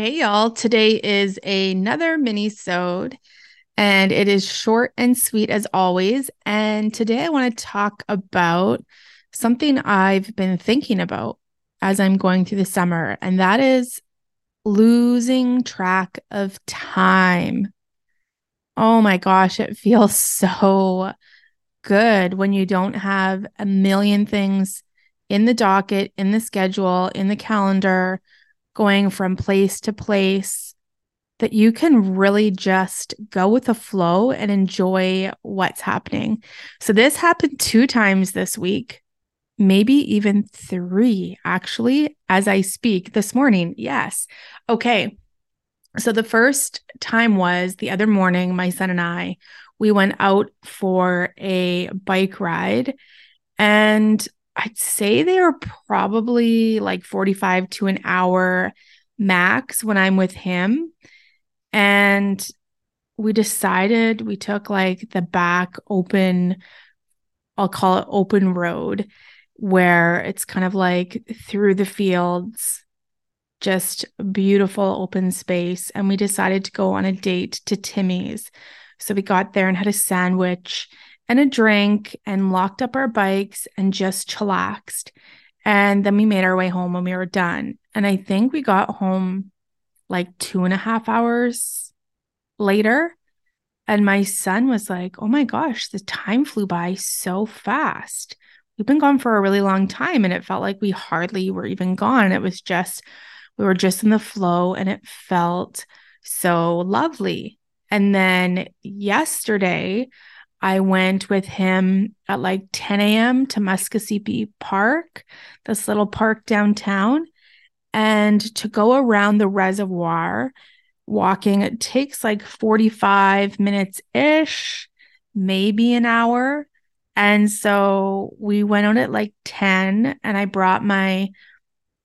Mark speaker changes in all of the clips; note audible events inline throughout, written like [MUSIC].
Speaker 1: Hey y'all, today is another mini-sode and it is short and sweet as always. And today I want to talk about something I've been thinking about as I'm going through the summer, and that is losing track of time. Oh my gosh, it feels [LAUGHS] so good when you don't have a million things in the docket, in the schedule, in the calendar going from place to place that you can really just go with the flow and enjoy what's happening. So, this happened two times this week, maybe even three, actually, as I speak this morning. Yes. Okay. So, the first time was the other morning, my son and I, we went out for a bike ride. And I'd say they are probably like 45 to an hour max when I'm with him. And we decided we took like the back open, I'll call it open road, where it's kind of like through the fields, just beautiful open space. And we decided to go on a date to Timmy's. So we got there and had a sandwich and a drink and locked up our bikes and just chillaxed. And then we made our way home when we were done. And I think we got home like two and a half hours later. And my son was like, Oh my gosh, the time flew by so fast. We've been gone for a really long time. And it felt like we hardly were even gone. It was just, we were just in the flow and it felt so lovely. And then yesterday, I went with him at like 10 a.m. to Muskoseepi Park, this little park downtown. And to go around the reservoir walking, it takes like 45 minutes ish, maybe an hour. And so we went on at like 10, and I brought my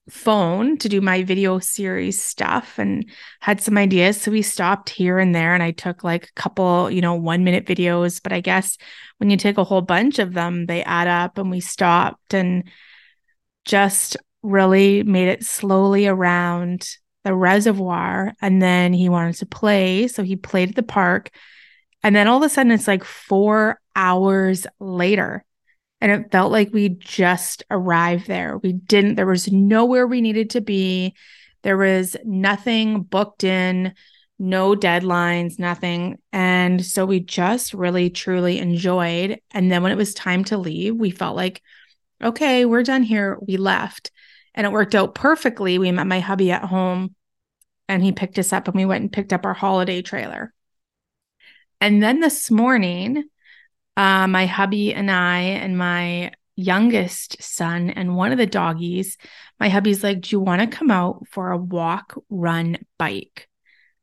Speaker 1: phone to do my video series stuff and had some ideas. So we stopped here and there and I took like a couple, you know, one minute videos. But I guess when you take a whole bunch of them, they add up and we stopped and just really made it slowly around the reservoir. And then he wanted to play. So he played at the park. And then all of a sudden, it's like four hours later and it felt like we just arrived there. We didn't, there was nowhere we needed to be. There was nothing booked in, no deadlines, nothing. And so we just really, truly enjoyed. And then when it was time to leave, we felt like, okay, we're done here. We left. And it worked out perfectly. We met my hubby at home and he picked us up and we went and picked up our holiday trailer. And then this morning, uh, my hubby and I and my youngest son and one of the doggies, my hubby's like, Do you want to come out for a walk, run, bike?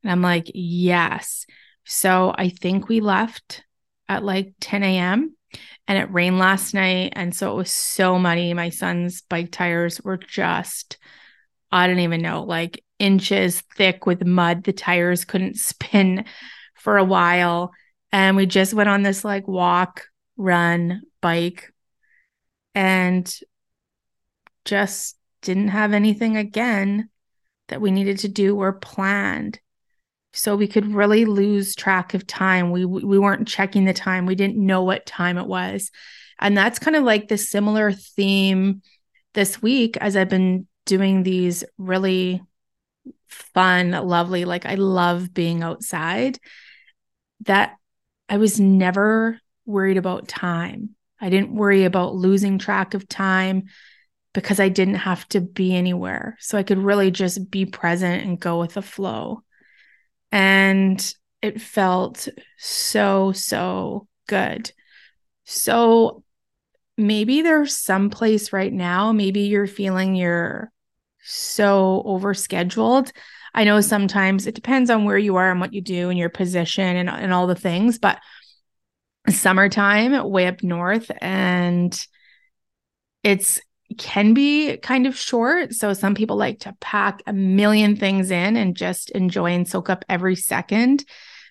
Speaker 1: And I'm like, Yes. So I think we left at like 10 a.m. and it rained last night. And so it was so muddy. My son's bike tires were just, I don't even know, like inches thick with mud. The tires couldn't [LAUGHS] spin for a while. And we just went on this like walk, run, bike, and just didn't have anything again that we needed to do or planned. So we could really lose track of time. We we weren't checking the time. We didn't know what time it was. And that's kind of like the similar theme this week as I've been doing these really fun, lovely, like I love being outside. That I was never worried about time. I didn't worry about losing track of time because I didn't have to be anywhere. So I could really just be present and go with the flow. And it felt so, so good. So maybe there's some place right now, maybe you're feeling you're so overscheduled. I know sometimes it depends on where you are and what you do and your position and, and all the things, but summertime way up north and it's can be kind of short. So some people like to pack a million things in and just enjoy and soak up every second.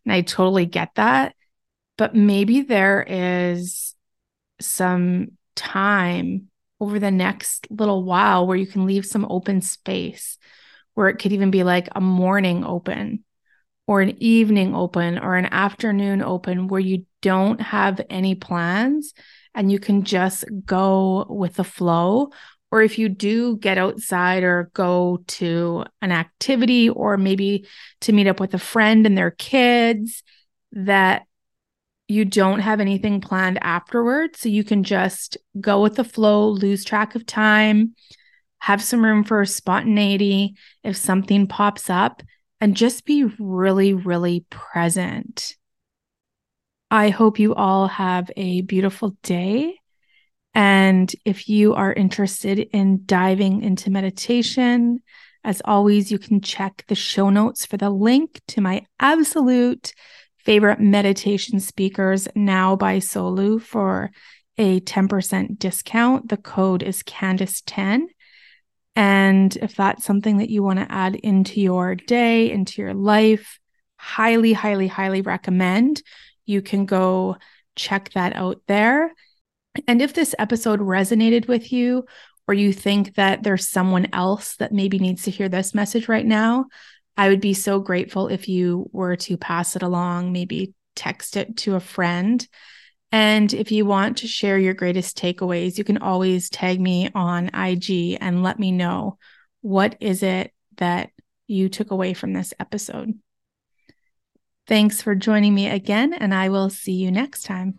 Speaker 1: And I totally get that. But maybe there is some time over the next little while where you can leave some open space, where it could even be like a morning open or an evening open or an afternoon open where you don't have any plans and you can just go with the flow. Or if you do get outside or go to an activity or maybe to meet up with a friend and their kids, that you don't have anything planned afterwards. So you can just go with the flow, lose track of time, have some room for spontaneity if something pops up, and just be really, really present. I hope you all have a beautiful day. And if you are interested in diving into meditation, as always, you can check the show notes for the link to my absolute favorite meditation speakers now by Solu for a 10% discount. The code is Candace10. And if that's something that you want to add into your day, into your life, highly, highly, highly recommend you can go check that out there. And if this episode resonated with you, or you think that there's someone else that maybe needs to hear this message right now, I would be so grateful if you were to pass it along, maybe text it to a friend. And if you want to share your greatest takeaways, you can always tag me on IG and let me know what is it that you took away from this episode. Thanks for joining me again, and I will see you next time.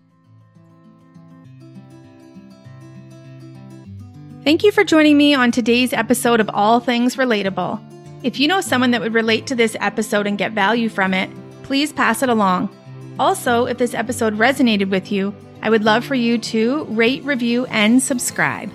Speaker 1: Thank you for joining me on today's episode of All Things Relatable. If you know someone that would relate to this episode and get value from it, please pass it along. Also, if this episode resonated with you, I would love for you to rate, review, and subscribe.